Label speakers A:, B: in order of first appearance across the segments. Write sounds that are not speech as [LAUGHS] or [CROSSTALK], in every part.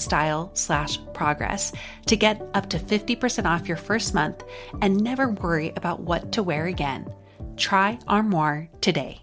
A: style slash progress to get up to 50% off your first month and never worry about what to wear again. Try Armoire today.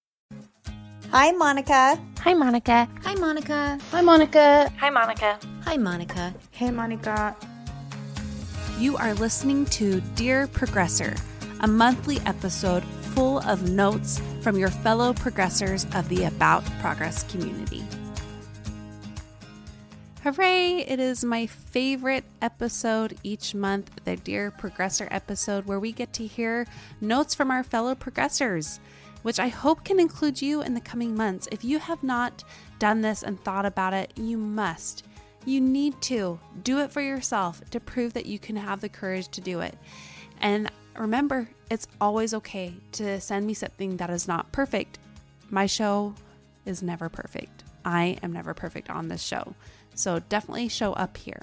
B: Hi, Monica.
C: Hi, Monica.
D: Hi, Monica.
E: Hi, Monica.
F: Hi, Monica.
D: Hi, Monica.
E: Hey, Monica.
A: You are listening to Dear Progressor, a monthly episode full of notes from your fellow progressors of the About Progress community. Hooray! It is my favorite episode each month, the Dear Progressor episode, where we get to hear notes from our fellow progressors which I hope can include you in the coming months. If you have not done this and thought about it, you must. You need to do it for yourself to prove that you can have the courage to do it. And remember, it's always okay to send me something that is not perfect. My show is never perfect. I am never perfect on this show. So definitely show up here.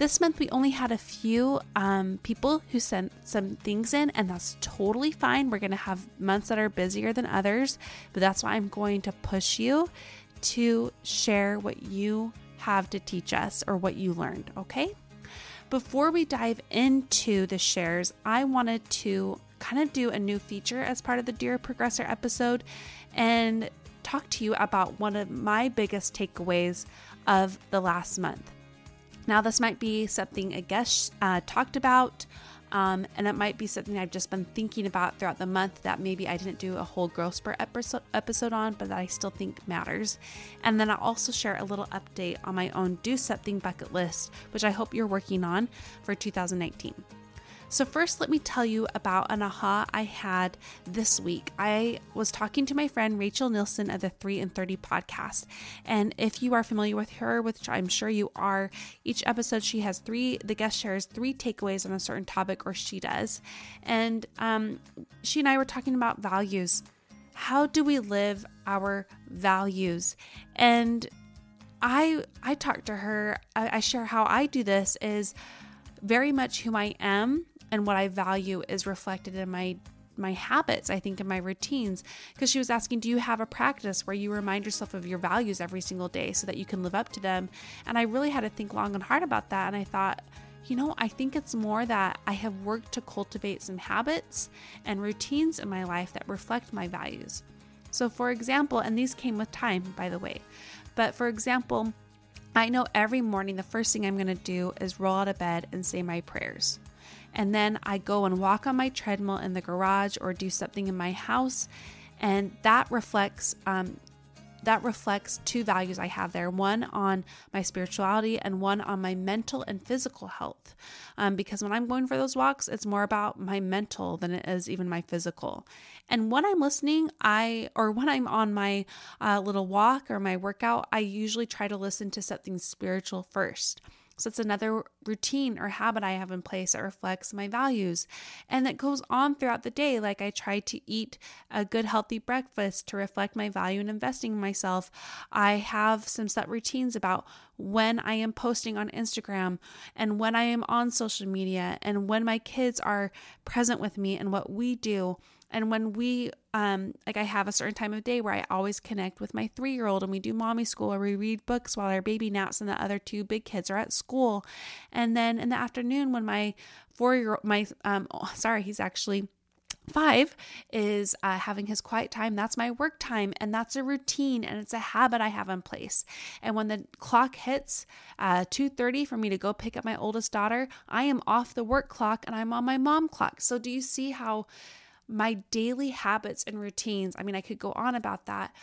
A: This month we only had a few um, people who sent some things in, and that's totally fine. We're going to have months that are busier than others, but that's why I'm going to push you to share what you have to teach us or what you learned, okay? Before we dive into the shares, I wanted to kind of do a new feature as part of the Dear Progressor episode and talk to you about one of my biggest takeaways of the last month. Now, this might be something a guest uh, talked about, um, and it might be something I've just been thinking about throughout the month that maybe I didn't do a whole growth spurt episode, on, but that I still think matters. And then I'll also share a little update on my own do something bucket list, which I hope you're working on for 2019. So, first, let me tell you about an aha I had this week. I was talking to my friend Rachel Nielsen of the 3 and 30 podcast. And if you are familiar with her, which I'm sure you are, each episode she has three, the guest shares three takeaways on a certain topic, or she does. And um, she and I were talking about values. How do we live our values? And I I talked to her. I, I share how I do this is very much who I am and what I value is reflected in my my habits, I think, in my routines. Because she was asking, Do you have a practice where you remind yourself of your values every single day so that you can live up to them? And I really had to think long and hard about that. And I thought, you know, I think it's more that I have worked to cultivate some habits and routines in my life that reflect my values. So, for example, and these came with time, by the way, but for example, I know every morning the first thing I'm going to do is roll out of bed and say my prayers. And then I go and walk on my treadmill in the garage or do something in my house. And that reflects um, that reflects two values I have there one on my spirituality and one on my mental and physical health. Um, because when I'm going for those walks, it's more about my mental than it is even my physical. And when I'm listening, I, or when I'm on my uh, little walk or my workout, I usually try to listen to something spiritual first. So it's another routine or habit I have in place that reflects my values. And that goes on throughout the day. Like I try to eat a good, healthy breakfast to reflect my value in investing in myself. I have some set routines about when I am posting on Instagram and when I am on social media and when my kids are present with me and what we do and when we, um, like I have a certain time of day where I always connect with my three year old and we do mommy school or we read books while our baby naps and the other two big kids are at school. And then in the afternoon, when my four year old, my, um, oh, [LAUGHS] sorry, he's actually five is uh, having his quiet time. That's my work time and that's a routine and it's a habit i have in place. And when the clock hits uh, 2.30 for me to go pick up my oldest daughter i am off the work clock and i'm on my mom clock. So do you see how my daily habits and routines, I mean, I could go on about that,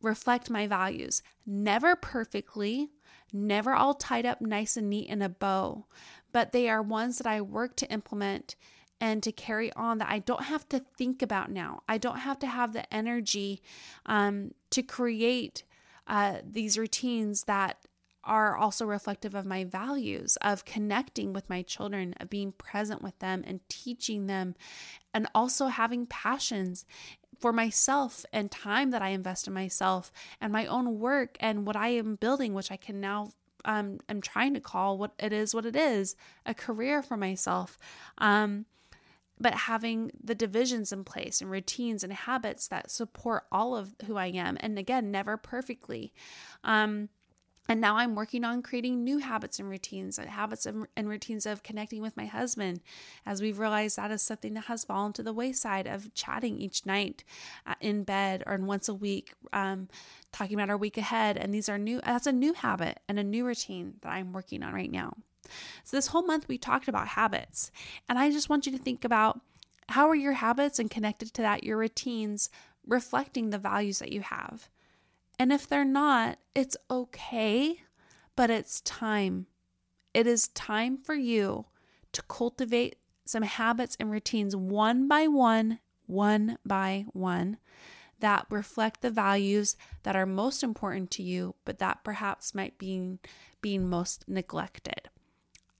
A: reflect my values. Never perfectly, never all tied up nice and neat in a bow, but they are ones that I work to implement and to carry on that I don't have to think about now. I don't have to have the energy um, to create uh, these routines that are also reflective of my values of connecting with my children, of being present with them and teaching them, and also having passions for myself and time that I invest in myself and my own work and what I am building, which I can now um am trying to call what it is what it is, a career for myself. Um but having the divisions in place and routines and habits that support all of who I am and again never perfectly. Um and now I'm working on creating new habits and routines, habits and routines of connecting with my husband, as we've realized that is something that has fallen to the wayside of chatting each night uh, in bed or once a week, um, talking about our week ahead. And these are new, that's a new habit and a new routine that I'm working on right now. So, this whole month we talked about habits, and I just want you to think about how are your habits and connected to that, your routines reflecting the values that you have. And if they're not, it's okay, but it's time. It is time for you to cultivate some habits and routines one by one, one by one, that reflect the values that are most important to you, but that perhaps might be being most neglected.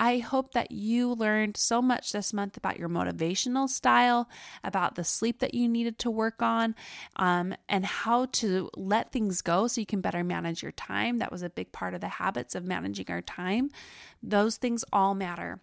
A: I hope that you learned so much this month about your motivational style, about the sleep that you needed to work on, um, and how to let things go so you can better manage your time. That was a big part of the habits of managing our time. Those things all matter.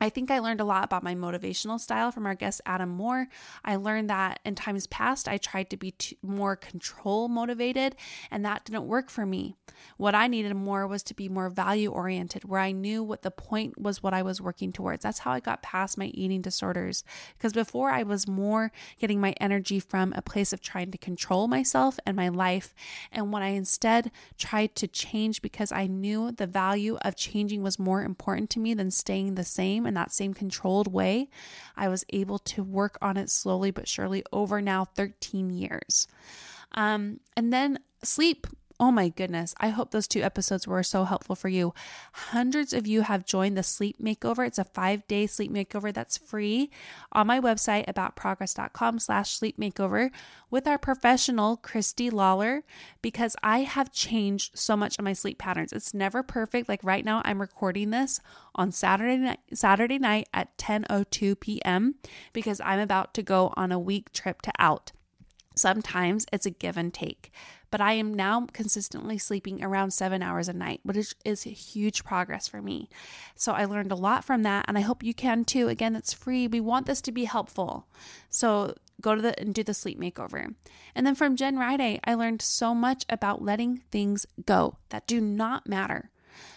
A: I think I learned a lot about my motivational style from our guest Adam Moore. I learned that in times past, I tried to be more control motivated, and that didn't work for me. What I needed more was to be more value oriented, where I knew what the point was, what I was working towards. That's how I got past my eating disorders. Because before, I was more getting my energy from a place of trying to control myself and my life. And when I instead tried to change because I knew the value of changing was more important to me than staying the same in that same controlled way, I was able to work on it slowly but surely over now 13 years. Um, and then sleep Oh my goodness. I hope those two episodes were so helpful for you. Hundreds of you have joined the sleep makeover. It's a five day sleep makeover that's free on my website aboutprogress.com slash sleep makeover with our professional Christy Lawler because I have changed so much of my sleep patterns. It's never perfect. Like right now, I'm recording this on Saturday night, Saturday night at 10:02 p.m. because I'm about to go on a week trip to out. Sometimes it's a give and take but I am now consistently sleeping around seven hours a night, which is huge progress for me. So I learned a lot from that, and I hope you can too. Again, it's free. We want this to be helpful. So go to the and do the sleep makeover. And then from Jen Riday, I learned so much about letting things go that do not matter.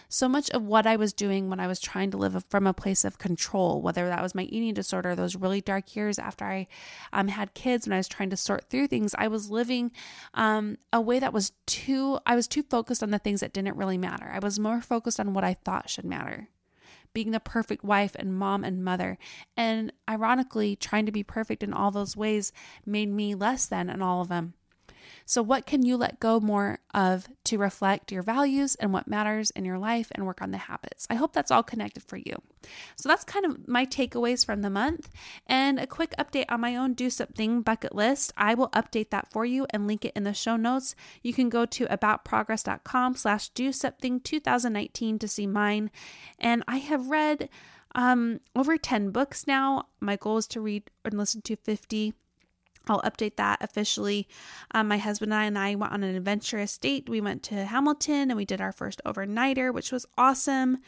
A: So much of what I was doing when I was trying to live from a place of control, whether that was my eating disorder, those really dark years after I um, had kids, when I was trying to sort through things, I was living um, a way that was too, I was too focused on the things that didn't really matter. I was more focused on what I thought should matter being the perfect wife and mom and mother. And ironically, trying to be perfect in all those ways made me less than in all of them. So, what can you let go more of to reflect your values and what matters in your life and work on the habits? I hope that's all connected for you. So, that's kind of my takeaways from the month. And a quick update on my own do something bucket list. I will update that for you and link it in the show notes. You can go to aboutprogress.com slash do something 2019 to see mine. And I have read um, over 10 books now. My goal is to read and listen to 50 I'll update that officially. Um, my husband and I and I went on an adventurous date. We went to Hamilton and we did our first overnighter, which was awesome.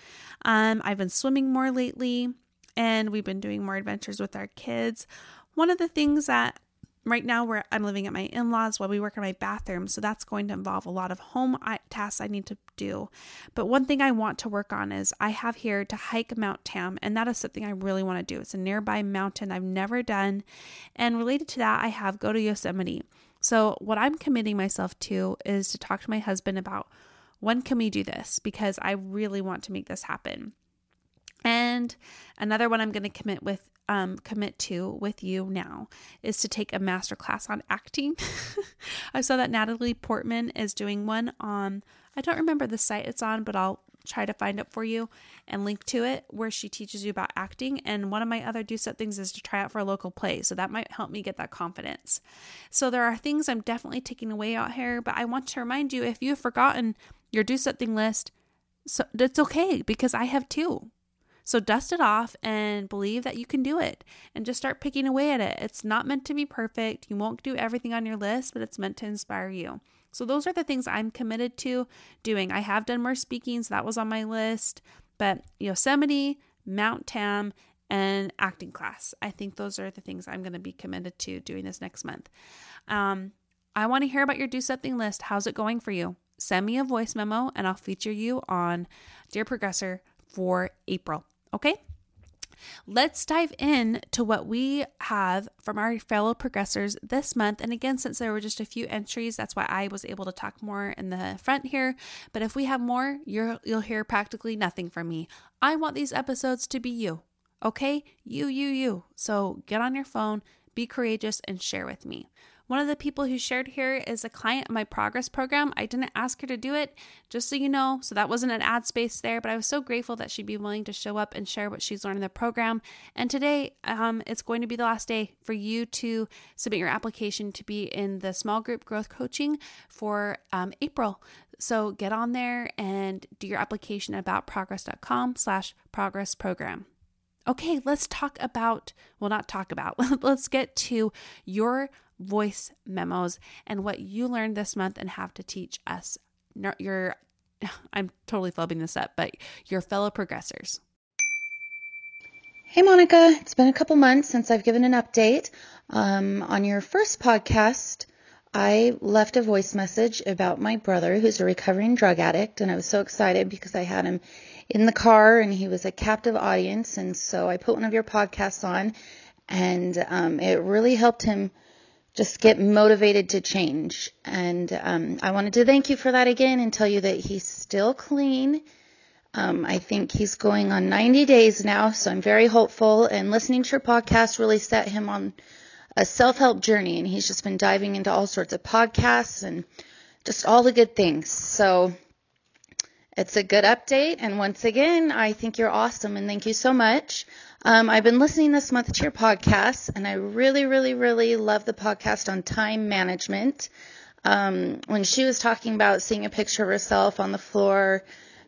A: Um, I've been swimming more lately and we've been doing more adventures with our kids. One of the things that right now where I'm living at my in-laws while we work in my bathroom, so that's going to involve a lot of home tasks I need to do. But one thing I want to work on is I have here to hike Mount Tam, and that is something I really want to do. It's a nearby mountain I've never done, and related to that, I have go to Yosemite. So what I'm committing myself to is to talk to my husband about when can we do this because I really want to make this happen. And another one I'm going to commit with um, commit to with you now is to take a master class on acting. [LAUGHS] I saw that Natalie Portman is doing one on, I don't remember the site it's on, but I'll try to find it for you and link to it where she teaches you about acting. And one of my other do set things is to try out for a local play. So that might help me get that confidence. So there are things I'm definitely taking away out here, but I want to remind you if you have forgotten your do something list, so that's okay because I have two. So dust it off and believe that you can do it and just start picking away at it. It's not meant to be perfect. You won't do everything on your list, but it's meant to inspire you. So those are the things I'm committed to doing. I have done more speaking, so that was on my list, but Yosemite, Mount Tam, and acting class. I think those are the things I'm going to be committed to doing this next month. Um, I want to hear about your do something list. How's it going for you? Send me a voice memo and I'll feature you on Dear Progressor for April. Okay? Let's dive in to what we have from our fellow progressors this month. And again, since there were just a few entries, that's why I was able to talk more in the front here. But if we have more, you're, you'll hear practically nothing from me. I want these episodes to be you. Okay? You, you, you. So get on your phone, be courageous, and share with me. One of the people who shared here is a client in my progress program. I didn't ask her to do it, just so you know. So that wasn't an ad space there, but I was so grateful that she'd be willing to show up and share what she's learned in the program. And today, um, it's going to be the last day for you to submit your application to be in the small group growth coaching for um, April. So get on there and do your application about progress.com slash progress program. Okay, let's talk about, well, not talk about, [LAUGHS] let's get to your voice memos and what you learned this month and have to teach us, your, [LAUGHS] I'm totally flubbing this up, but your fellow progressors.
E: Hey, Monica. It's been a couple months since I've given an update. Um, on your first podcast, I left a voice message about my brother who's a recovering drug addict, and I was so excited because I had him in the car and he was a captive audience. And so I put one of your podcasts on, and um, it really helped him just get motivated to change. And um, I wanted to thank you for that again and tell you that he's still clean. Um, I think he's going on 90 days now, so I'm very hopeful. And listening to your podcast really set him on a self help journey, and he's just been diving into all sorts of podcasts and just all the good things. So it's a good update. And once again, I think you're awesome, and thank you so much. Um, I've been listening this month to your podcast, and I really, really, really love the podcast on time management. Um, when she was talking about seeing a picture of herself on the floor,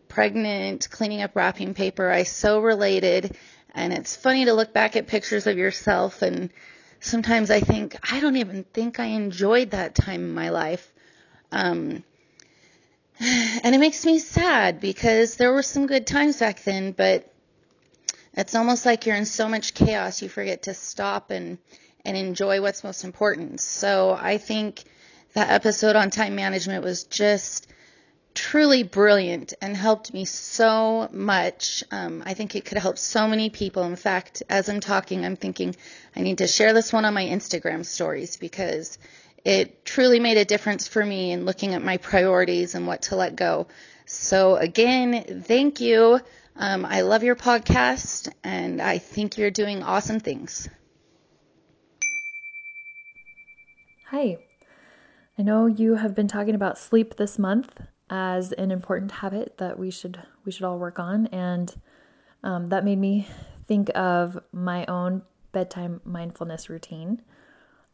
E: pregnant, cleaning up wrapping paper, I so related. And it's funny to look back at pictures of yourself, and sometimes I think, I don't even think I enjoyed that time in my life. Um, [SIGHS] and it makes me sad because there were some good times back then, but it's almost like you're in so much chaos you forget to stop and and enjoy what's most important. So I think that episode on time management was just truly brilliant and helped me so much. Um, I think it could help so many people. In fact, as I'm talking, I'm thinking I need to share this one on my Instagram stories because it truly made a difference for me in looking at my priorities and what to let go. So, again, thank you. Um, I love your podcast and I think you're doing awesome things.
C: Hi. I know you have been talking about sleep this month as an important habit that we should we should all work on, and um, that made me think of my own bedtime mindfulness routine.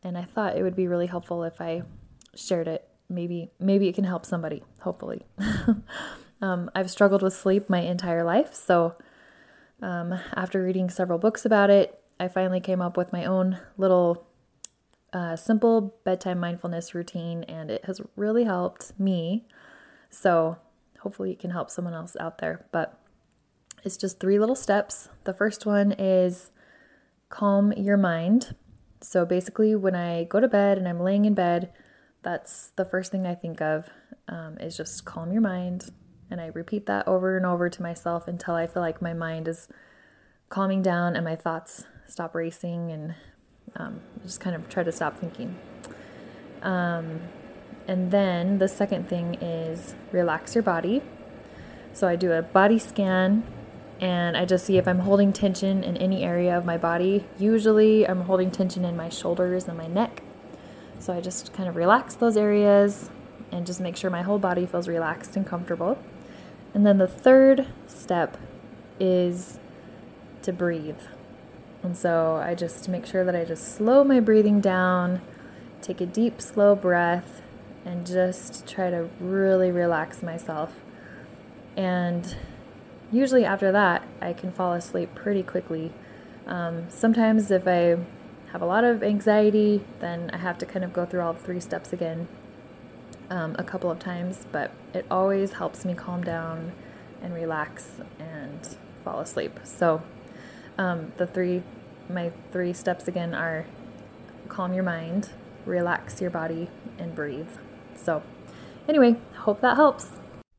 C: And I thought it would be really helpful if I shared it. Maybe maybe it can help somebody. Hopefully, [LAUGHS] um, I've struggled with sleep my entire life, so um, after reading several books about it, I finally came up with my own little uh, simple bedtime mindfulness routine, and it has really helped me. So, hopefully, it can help someone else out there. But it's just three little steps. The first one is calm your mind. So, basically, when I go to bed and I'm laying in bed, that's the first thing I think of um, is just calm your mind. And I repeat that over and over to myself until I feel like my mind is calming down and my thoughts stop racing and um, just kind of try to stop thinking. Um, and then the second thing is relax your body. So I do a body scan and I just see if I'm holding tension in any area of my body. Usually I'm holding tension in my shoulders and my neck. So I just kind of relax those areas and just make sure my whole body feels relaxed and comfortable. And then the third step is to breathe. And so I just make sure that I just slow my breathing down, take a deep, slow breath, and just try to really relax myself. And usually after that, I can fall asleep pretty quickly. Um, sometimes, if I have a lot of anxiety, then I have to kind of go through all three steps again um, a couple of times, but it always helps me calm down and relax and fall asleep. So, um, the three, my three steps again are calm your mind, relax your body, and breathe. So, anyway, hope that helps.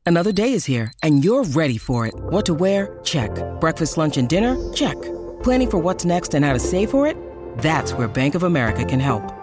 D: Another day is here, and you're ready for it. What to wear? Check. Breakfast, lunch, and dinner? Check. Planning for what's next and how to save for it? That's where Bank of America can help.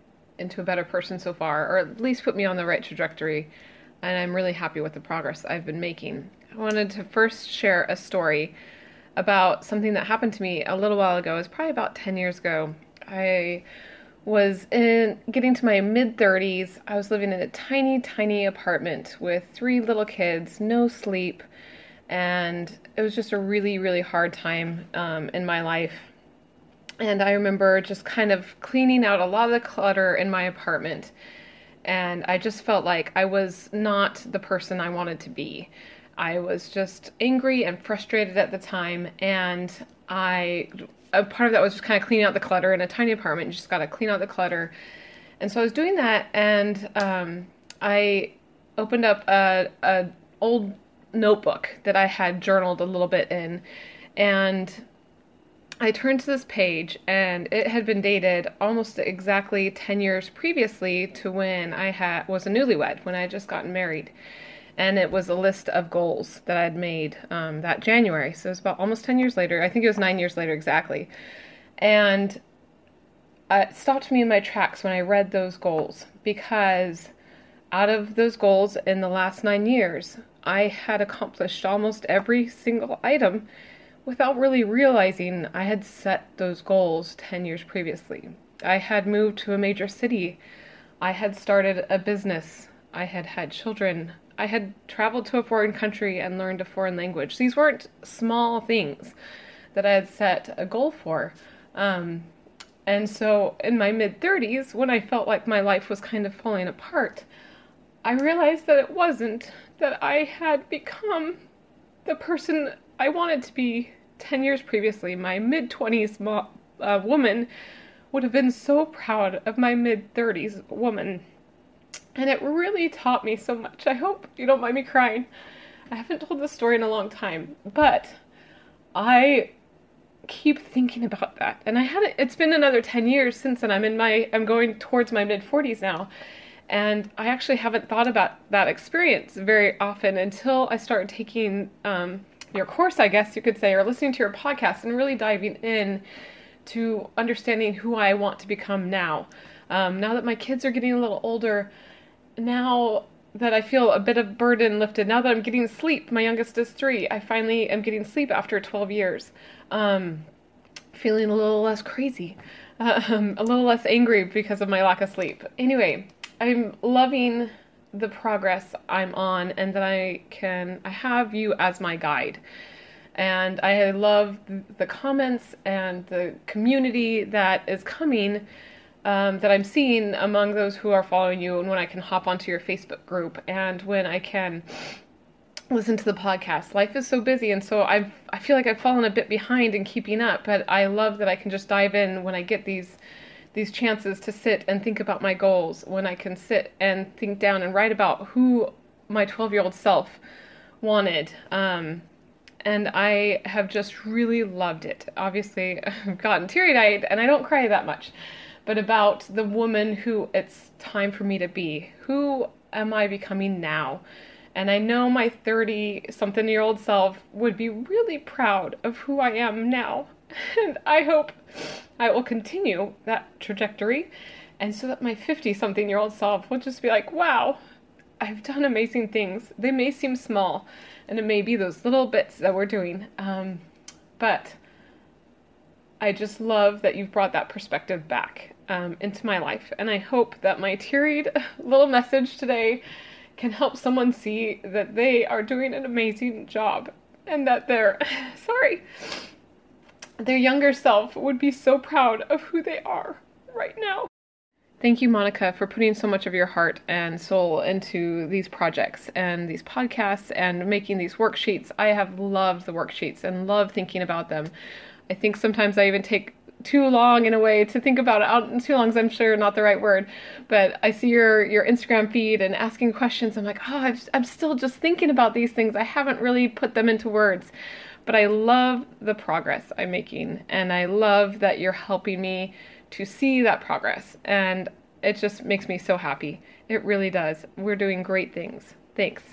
F: into a better person so far, or at least put me on the right trajectory. And I'm really happy with the progress I've been making. I wanted to first share a story about something that happened to me a little while ago. It was probably about 10 years ago. I was in getting to my mid 30s. I was living in a tiny, tiny apartment with three little kids, no sleep, and it was just a really, really hard time um, in my life. And I remember just kind of cleaning out a lot of the clutter in my apartment. And I just felt like I was not the person I wanted to be. I was just angry and frustrated at the time, and I a part of that was just kind of cleaning out the clutter in a tiny apartment. You just got to clean out the clutter, and so I was doing that, and um, I opened up a, a old notebook that I had journaled a little bit in, and I turned to this page, and it had been dated almost exactly ten years previously to when I had was a newlywed, when I had just gotten married and it was a list of goals that I'd made um, that January. So it was about almost 10 years later. I think it was nine years later exactly. And it stopped me in my tracks when I read those goals because out of those goals in the last nine years, I had accomplished almost every single item without really realizing I had set those goals 10 years previously. I had moved to a major city. I had started a business. I had had children. I had traveled to a foreign country and learned a foreign language. These weren't small things that I had set a goal for. Um, and so in my mid 30s, when I felt like my life was kind of falling apart, I realized that it wasn't, that I had become the person I wanted to be 10 years previously, my mid 20s mo- uh, woman, would have been so proud of my mid 30s woman. And it really taught me so much. I hope you don't mind me crying. I haven't told this story in a long time, but I keep thinking about that. And I had it, it's been another 10 years since and I'm in my I'm going towards my mid 40s now. And I actually haven't thought about that experience very often until I started taking um, your course, I guess you could say, or listening to your podcast and really diving in to understanding who I want to become now. Um, now that my kids are getting a little older, now that I feel a bit of burden lifted, now that I'm getting sleep, my youngest is three, I finally am getting sleep after 12 years. Um, feeling a little less crazy, [LAUGHS] um, a little less angry because of my lack of sleep. Anyway, I'm loving the progress I'm on and that I can I have you as my guide. And I love the comments and the community that is coming um, that I'm seeing among those who are following you, and when I can hop onto your Facebook group, and when I can listen to the podcast. Life is so busy, and so I've I feel like I've fallen a bit behind in keeping up. But I love that I can just dive in when I get these these chances to sit and think about my goals. When I can sit and think down and write about who my 12 year old self wanted. Um, and I have just really loved it. Obviously, [LAUGHS] I've gotten teary eyed, and I don't cry that much but about the woman who it's time for me to be. Who am I becoming now? And I know my 30 something year old self would be really proud of who I am now. And [LAUGHS] I hope I will continue that trajectory. And so that my 50 something year old self will just be like, wow, I've done amazing things. They may seem small, and it may be those little bits that we're doing. Um, but I just love that you've brought that perspective back um, into my life. And I hope that my teary [LAUGHS] little message today can help someone see that they are doing an amazing job and that they're, [LAUGHS] sorry, their younger self would be so proud of who they are right now. Thank you, Monica, for putting so much of your heart and soul into these projects and these podcasts and making these worksheets. I have loved the worksheets and love thinking about them. I think sometimes I even take too long in a way to think about it. Too long is I'm sure not the right word, but I see your your Instagram feed and asking questions. I'm like, oh, i I'm still just thinking about these things. I haven't really put them into words, but I love the progress I'm making, and I love that you're helping me to see that progress, and it just makes me so happy. It really does. We're doing great things. Thanks.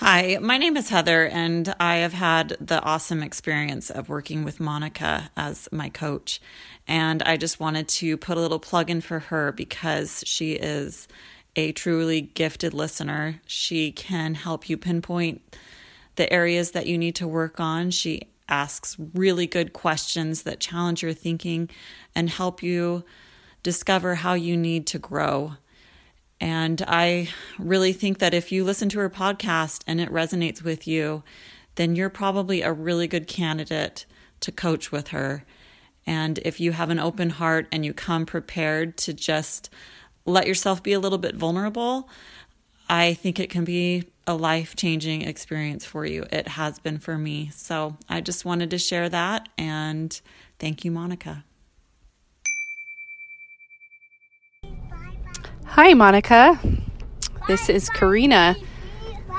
G: Hi, my name is Heather, and I have had the awesome experience of working with Monica as my coach. And I just wanted to put a little plug in for her because she is a truly gifted listener. She can help you pinpoint the areas that you need to work on. She asks really good questions that challenge your thinking and help you discover how you need to grow and I really think that if you listen to her podcast and it resonates with you, then you're probably a really good candidate to coach with her. And if you have an open heart and you come prepared to just let yourself be a little bit vulnerable, I think it can be a life changing experience for you. It has been for me. So I just wanted to share that. And thank you, Monica.
H: Hi, Monica. This is Karina.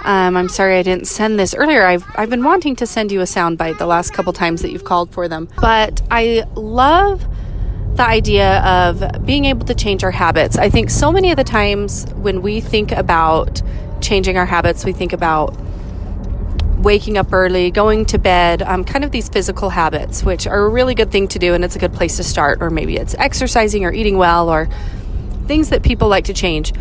H: Um, I'm sorry I didn't send this earlier. I've, I've been wanting to send you a soundbite the last couple times that you've called for them. But I love the idea of being able to change our habits. I think so many of the times when we think about changing our habits, we think about waking up early, going to bed, um, kind of these physical habits, which are a really good thing to do and it's a good place to start. Or maybe it's exercising or eating well or things that people like to change.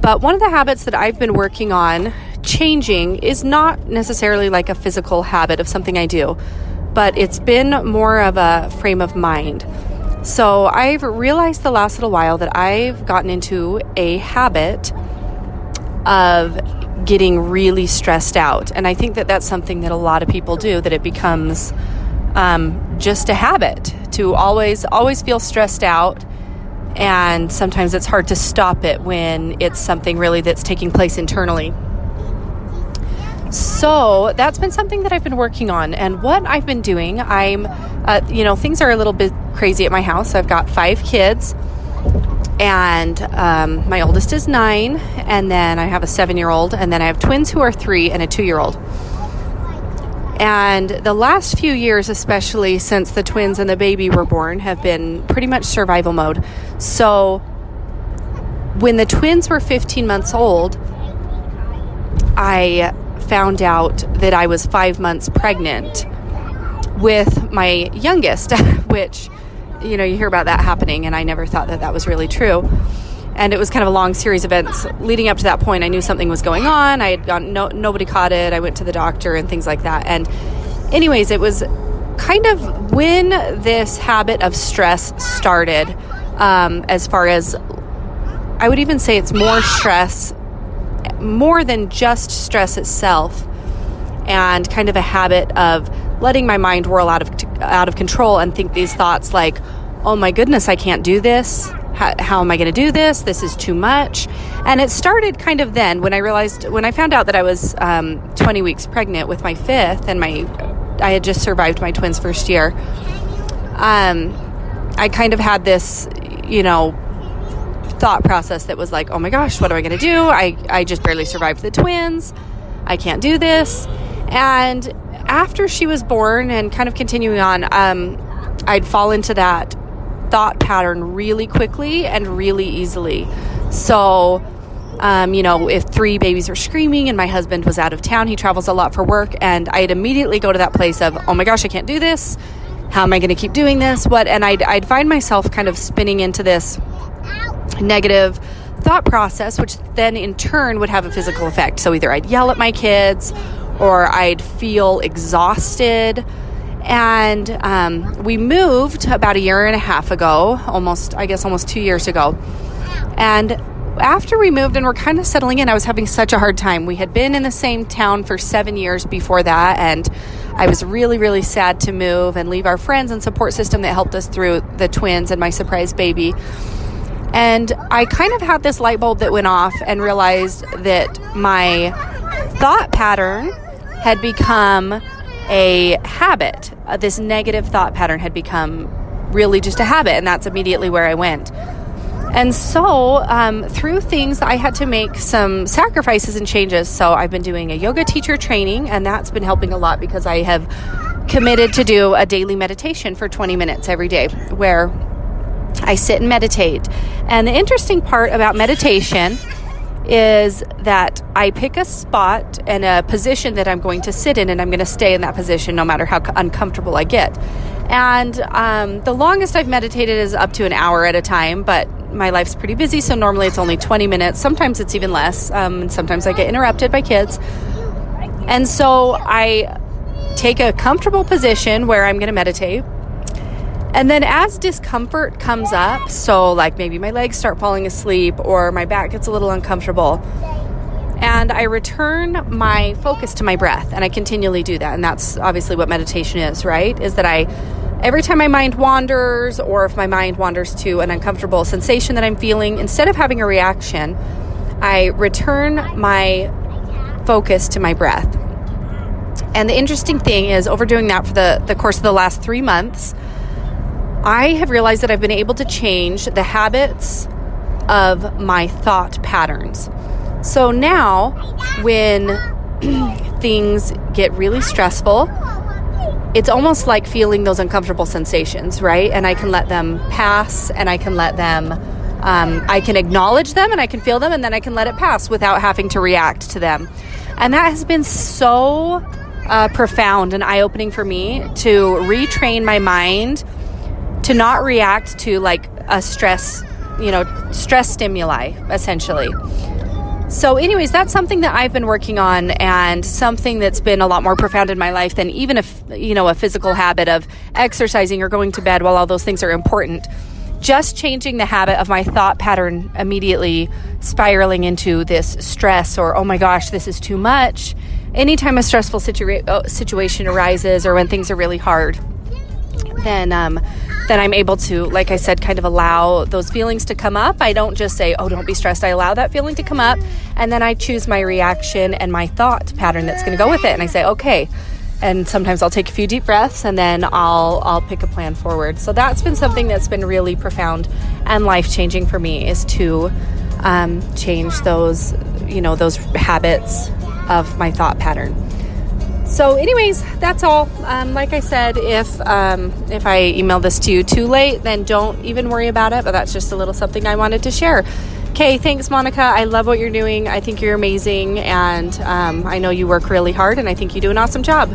H: But one of the habits that I've been working on changing is not necessarily like a physical habit of something I do, but it's been more of a frame of mind. So I've realized the last little while that I've gotten into a habit of getting really stressed out. And I think that that's something that a lot of people do, that it becomes um, just a habit to always, always feel stressed out and sometimes it's hard to stop it when it's something really that's taking place internally. So that's been something that I've been working on. And what I've been doing, I'm, uh, you know, things are a little bit crazy at my house. I've got five kids, and um, my oldest is nine, and then I have a seven year old, and then I have twins who are three and a two year old. And the last few years, especially since the twins and the baby were born, have been pretty much survival mode. So when the twins were 15 months old, I found out that I was five months pregnant with my youngest, [LAUGHS] which, you know, you hear about that happening, and I never thought that that was really true. And it was kind of a long series of events leading up to that point. I knew something was going on. I had gone, no, nobody caught it. I went to the doctor and things like that. And, anyways, it was kind of when this habit of stress started, um, as far as I would even say it's more stress more than just stress itself and kind of a habit of letting my mind whirl out of out of control and think these thoughts like oh my goodness i can't do this how, how am i going to do this this is too much and it started kind of then when i realized when i found out that i was um, 20 weeks pregnant with my fifth and my i had just survived my twins first year um, i kind of had this you know thought process that was like, oh my gosh, what am I going to do? I, I just barely survived the twins. I can't do this. And after she was born and kind of continuing on, um, I'd fall into that thought pattern really quickly and really easily. So, um, you know, if three babies were screaming and my husband was out of town, he travels a lot for work, and I'd immediately go to that place of, oh my gosh, I can't do this. How am I going to keep doing this? What? And I'd, I'd find myself kind of spinning into this negative thought process, which then in turn would have a physical effect. So either I'd yell at my kids or I'd feel exhausted. And um, we moved about a year and a half ago, almost, I guess, almost two years ago. And after we moved and we're kind of settling in, I was having such a hard time. We had been in the same town for seven years before that, and I was really, really sad to move and leave our friends and support system that helped us through the twins and my surprise baby. And I kind of had this light bulb that went off and realized that my thought pattern had become a habit. Uh, this negative thought pattern had become really just a habit, and that's immediately where I went. And so, um, through things, I had to make some sacrifices and changes. So, I've been doing a yoga teacher training, and that's been helping a lot because I have committed to do a daily meditation for 20 minutes every day where I sit and meditate. And the interesting part about meditation is that I pick a spot and a position that I'm going to sit in, and I'm going to stay in that position no matter how uncomfortable I get. And um, the longest I've meditated is up to an hour at a time, but my life's pretty busy, so normally it's only 20 minutes. Sometimes it's even less, um, and sometimes I get interrupted by kids. And so I take a comfortable position where I'm going to meditate and then as discomfort comes up, so like maybe my legs start falling asleep or my back gets a little uncomfortable, and I return my focus to my breath, and I continually do that. And that's obviously what meditation is, right? Is that I, every time my mind wanders, or if my mind wanders to an uncomfortable sensation that I'm feeling, instead of having a reaction, I return my focus to my breath. And the interesting thing is, over doing that for the, the course of the last three months, I have realized that I've been able to change the habits of my thought patterns. So now, when [CLEARS THROAT] things get really stressful, it's almost like feeling those uncomfortable sensations, right? And I can let them pass and I can let them, um, I can acknowledge them and I can feel them and then I can let it pass without having to react to them. And that has been so uh, profound and eye opening for me to retrain my mind to not react to like a stress, you know, stress stimuli, essentially. So, anyways, that's something that I've been working on and something that's been a lot more profound in my life than even if, you know, a physical habit of exercising or going to bed while all those things are important. Just changing the habit of my thought pattern immediately spiraling into this stress or, oh my gosh, this is too much. Anytime a stressful situa- uh, situation arises or when things are really hard, then um, then I'm able to, like I said, kind of allow those feelings to come up. I don't just say, oh, don't be stressed. I allow that feeling to come up. And then I choose my reaction and my thought pattern that's going to go with it. And I say, okay. And sometimes I'll take a few deep breaths and then I'll I'll pick a plan forward. So that's been something that's been really profound and life changing for me is to um, change those you know those habits of my thought pattern. So, anyways, that's all. Um, like I said, if um, if I email this to you too late, then don't even worry about it. But that's just a little something I wanted to share. Okay, thanks, Monica. I love what you're doing. I think you're amazing, and um, I know you work really hard, and I think you do an awesome job.